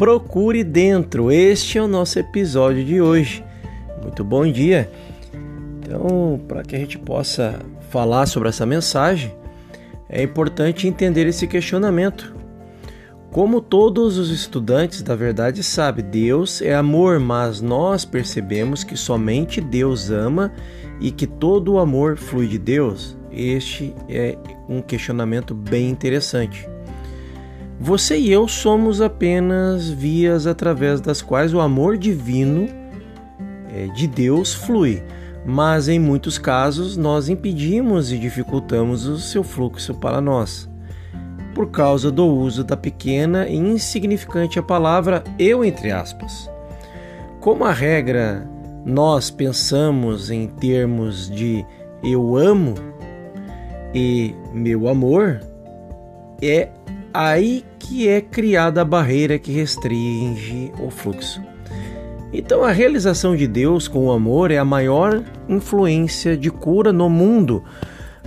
Procure Dentro. Este é o nosso episódio de hoje. Muito bom dia. Então, para que a gente possa falar sobre essa mensagem, é importante entender esse questionamento. Como todos os estudantes da verdade sabem, Deus é amor, mas nós percebemos que somente Deus ama e que todo o amor flui de Deus. Este é um questionamento bem interessante. Você e eu somos apenas vias através das quais o amor divino é, de Deus flui, mas em muitos casos nós impedimos e dificultamos o seu fluxo para nós, por causa do uso da pequena e insignificante palavra eu entre aspas. Como a regra nós pensamos em termos de eu amo e meu amor, é aí que é criada a barreira que restringe o fluxo. Então, a realização de Deus com o amor é a maior influência de cura no mundo,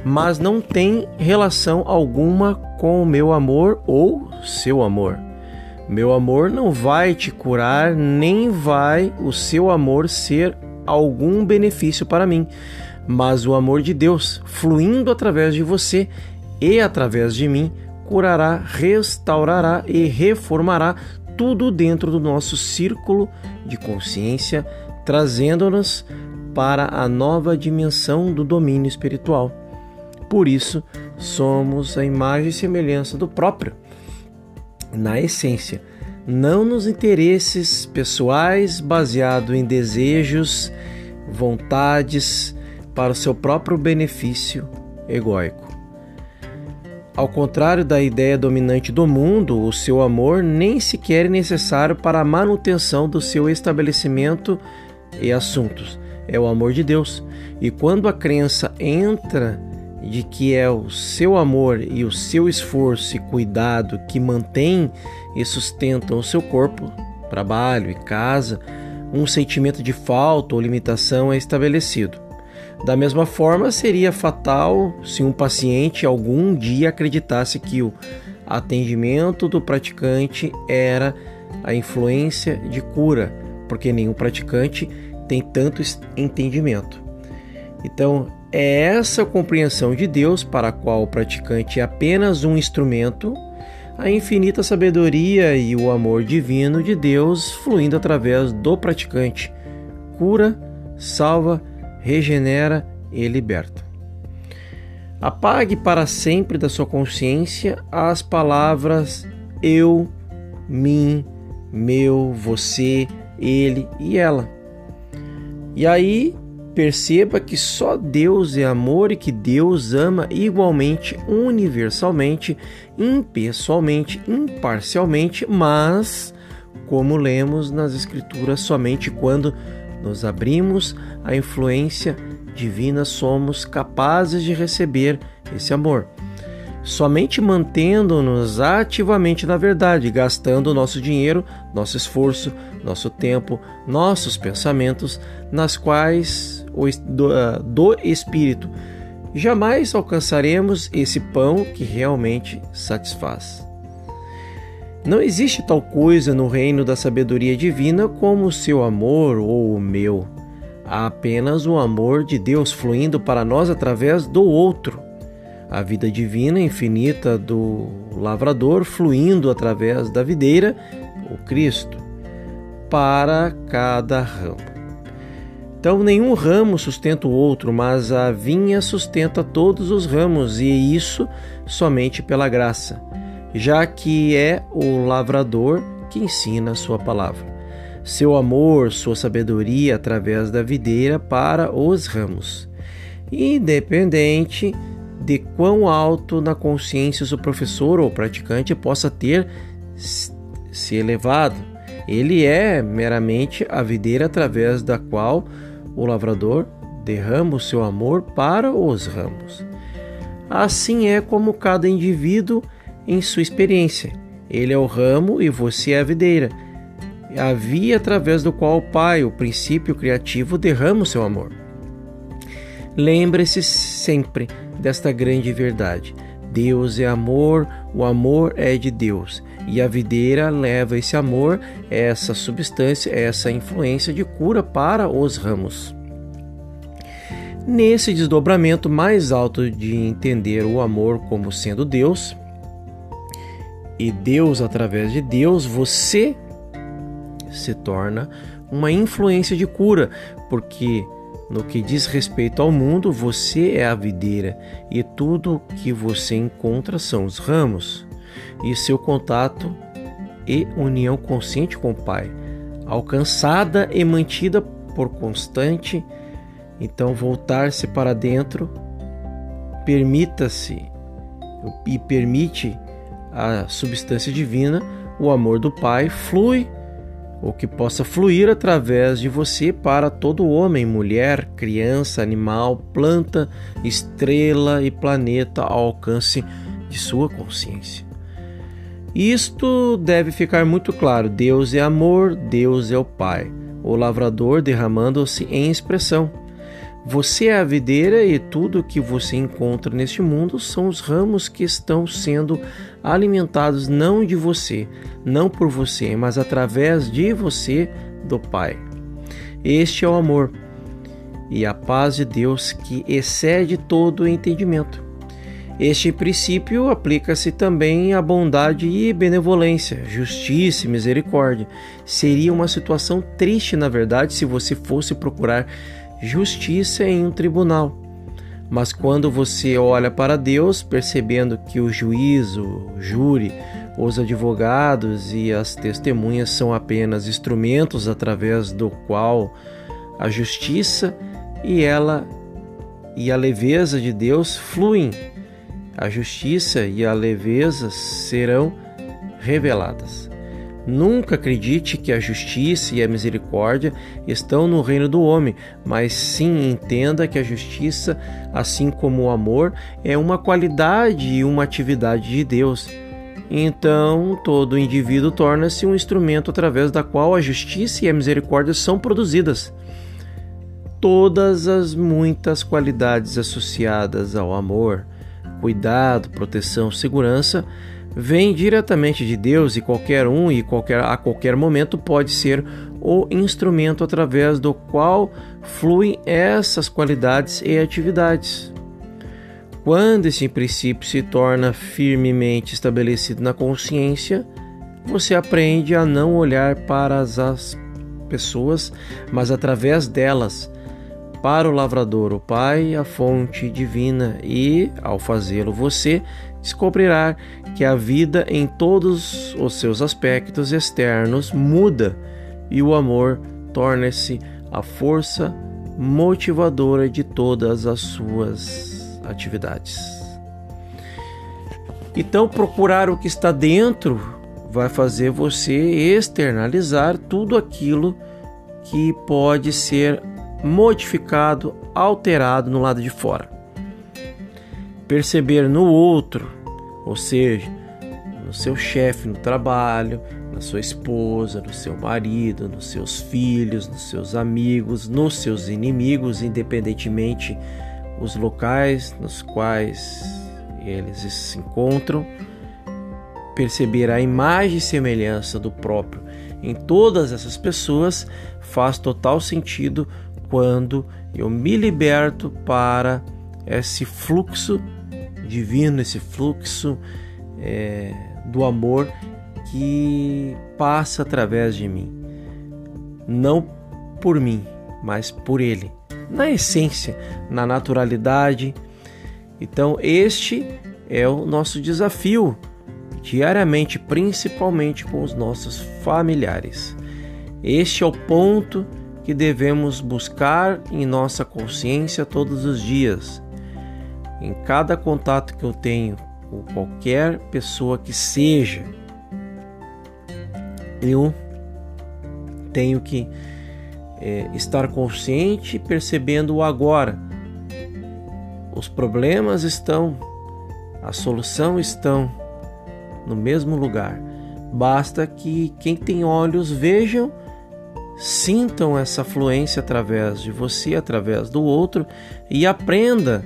mas não tem relação alguma com o meu amor ou seu amor. Meu amor não vai te curar, nem vai o seu amor ser algum benefício para mim, mas o amor de Deus fluindo através de você e através de mim curará, restaurará e reformará tudo dentro do nosso círculo de consciência, trazendo-nos para a nova dimensão do domínio espiritual. Por isso, somos a imagem e semelhança do próprio. Na essência, não nos interesses pessoais baseados em desejos, vontades para o seu próprio benefício egóico. Ao contrário da ideia dominante do mundo, o seu amor nem sequer é necessário para a manutenção do seu estabelecimento e assuntos. É o amor de Deus. E quando a crença entra de que é o seu amor e o seu esforço e cuidado que mantém e sustentam o seu corpo, trabalho e casa, um sentimento de falta ou limitação é estabelecido. Da mesma forma, seria fatal se um paciente algum dia acreditasse que o atendimento do praticante era a influência de cura, porque nenhum praticante tem tanto entendimento. Então, é essa compreensão de Deus para a qual o praticante é apenas um instrumento, a infinita sabedoria e o amor divino de Deus fluindo através do praticante, cura, salva regenera e liberta. Apague para sempre da sua consciência as palavras eu, mim, meu, você, ele e ela. E aí perceba que só Deus é amor e que Deus ama igualmente, universalmente, impessoalmente, imparcialmente, mas, como lemos nas Escrituras, somente quando nos abrimos à influência divina, somos capazes de receber esse amor. Somente mantendo-nos ativamente na verdade, gastando nosso dinheiro, nosso esforço, nosso tempo, nossos pensamentos, nas quais do, ah, do Espírito, jamais alcançaremos esse pão que realmente satisfaz. Não existe tal coisa no reino da sabedoria divina como o seu amor ou o meu. Há apenas o amor de Deus fluindo para nós através do outro. A vida divina infinita do lavrador fluindo através da videira, o Cristo, para cada ramo. Então, nenhum ramo sustenta o outro, mas a vinha sustenta todos os ramos, e isso somente pela graça já que é o lavrador que ensina a sua palavra. Seu amor, sua sabedoria através da videira para os ramos. Independente de quão alto na consciência o professor ou praticante possa ter se elevado, ele é meramente a videira através da qual o lavrador derrama o seu amor para os ramos. Assim é como cada indivíduo em sua experiência. Ele é o ramo e você é a videira. A via através do qual o Pai, o princípio criativo, derrama o seu amor. Lembre-se sempre desta grande verdade. Deus é amor, o amor é de Deus. E a videira leva esse amor, essa substância, essa influência de cura para os ramos. Nesse desdobramento mais alto de entender o amor como sendo Deus, e Deus através de Deus, você se torna uma influência de cura, porque no que diz respeito ao mundo, você é a videira e tudo que você encontra são os ramos. E seu contato e união consciente com o Pai, alcançada e mantida por constante, então voltar-se para dentro, permita-se e permite a substância divina, o amor do Pai flui ou que possa fluir através de você para todo homem, mulher, criança, animal, planta, estrela e planeta ao alcance de sua consciência. Isto deve ficar muito claro: Deus é amor, Deus é o Pai, o lavrador derramando-se em expressão. Você é a videira e tudo que você encontra neste mundo são os ramos que estão sendo alimentados não de você, não por você, mas através de você do Pai. Este é o amor e a paz de Deus que excede todo o entendimento. Este princípio aplica-se também à bondade e benevolência, justiça e misericórdia. Seria uma situação triste, na verdade, se você fosse procurar justiça em um tribunal. Mas quando você olha para Deus, percebendo que o juízo, o júri, os advogados e as testemunhas são apenas instrumentos através do qual a justiça e ela e a leveza de Deus fluem. A justiça e a leveza serão reveladas. Nunca acredite que a justiça e a misericórdia estão no reino do homem, mas sim entenda que a justiça, assim como o amor, é uma qualidade e uma atividade de Deus. Então, todo indivíduo torna-se um instrumento através da qual a justiça e a misericórdia são produzidas. Todas as muitas qualidades associadas ao amor, cuidado, proteção, segurança vem diretamente de Deus e qualquer um e qualquer, a qualquer momento pode ser o instrumento através do qual fluem essas qualidades e atividades. Quando esse princípio se torna firmemente estabelecido na consciência, você aprende a não olhar para as pessoas, mas através delas, para o lavrador, o Pai, a fonte divina, e, ao fazê-lo, você descobrirá que a vida em todos os seus aspectos externos muda e o amor torna-se a força motivadora de todas as suas atividades. Então, procurar o que está dentro vai fazer você externalizar tudo aquilo que pode ser modificado, alterado no lado de fora perceber no outro, ou seja, no seu chefe no trabalho, na sua esposa, no seu marido, nos seus filhos, nos seus amigos, nos seus inimigos, independentemente os locais nos quais eles se encontram, perceber a imagem e semelhança do próprio em todas essas pessoas faz total sentido quando eu me liberto para esse fluxo divino, esse fluxo é, do amor que passa através de mim. Não por mim, mas por Ele. Na essência, na naturalidade. Então, este é o nosso desafio diariamente, principalmente com os nossos familiares. Este é o ponto que devemos buscar em nossa consciência todos os dias em cada contato que eu tenho com qualquer pessoa que seja, eu tenho que é, estar consciente, percebendo o agora. Os problemas estão, a solução estão no mesmo lugar. Basta que quem tem olhos vejam, sintam essa fluência através de você, através do outro e aprenda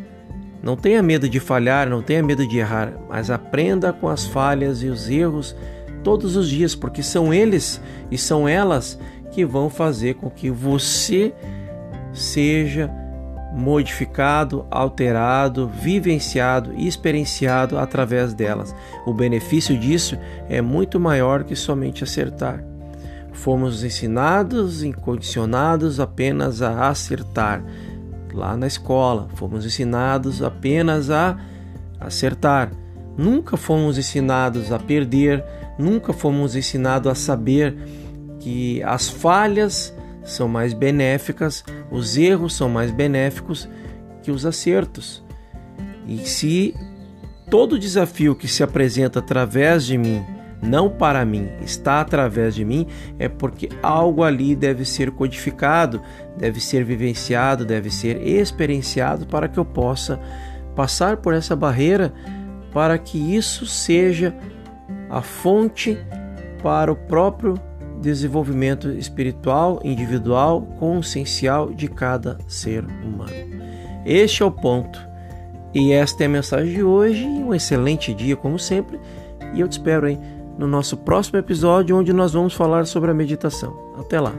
Não tenha medo de falhar, não tenha medo de errar, mas aprenda com as falhas e os erros todos os dias, porque são eles e são elas que vão fazer com que você seja modificado, alterado, vivenciado e experienciado através delas. O benefício disso é muito maior que somente acertar. Fomos ensinados e condicionados apenas a acertar. Lá na escola, fomos ensinados apenas a acertar. Nunca fomos ensinados a perder, nunca fomos ensinados a saber que as falhas são mais benéficas, os erros são mais benéficos que os acertos. E se todo desafio que se apresenta através de mim, não para mim, está através de mim, é porque algo ali deve ser codificado, deve ser vivenciado, deve ser experienciado para que eu possa passar por essa barreira, para que isso seja a fonte para o próprio desenvolvimento espiritual, individual, consciencial de cada ser humano. Este é o ponto. E esta é a mensagem de hoje. Um excelente dia, como sempre. E eu te espero aí no nosso próximo episódio, onde nós vamos falar sobre a meditação. Até lá!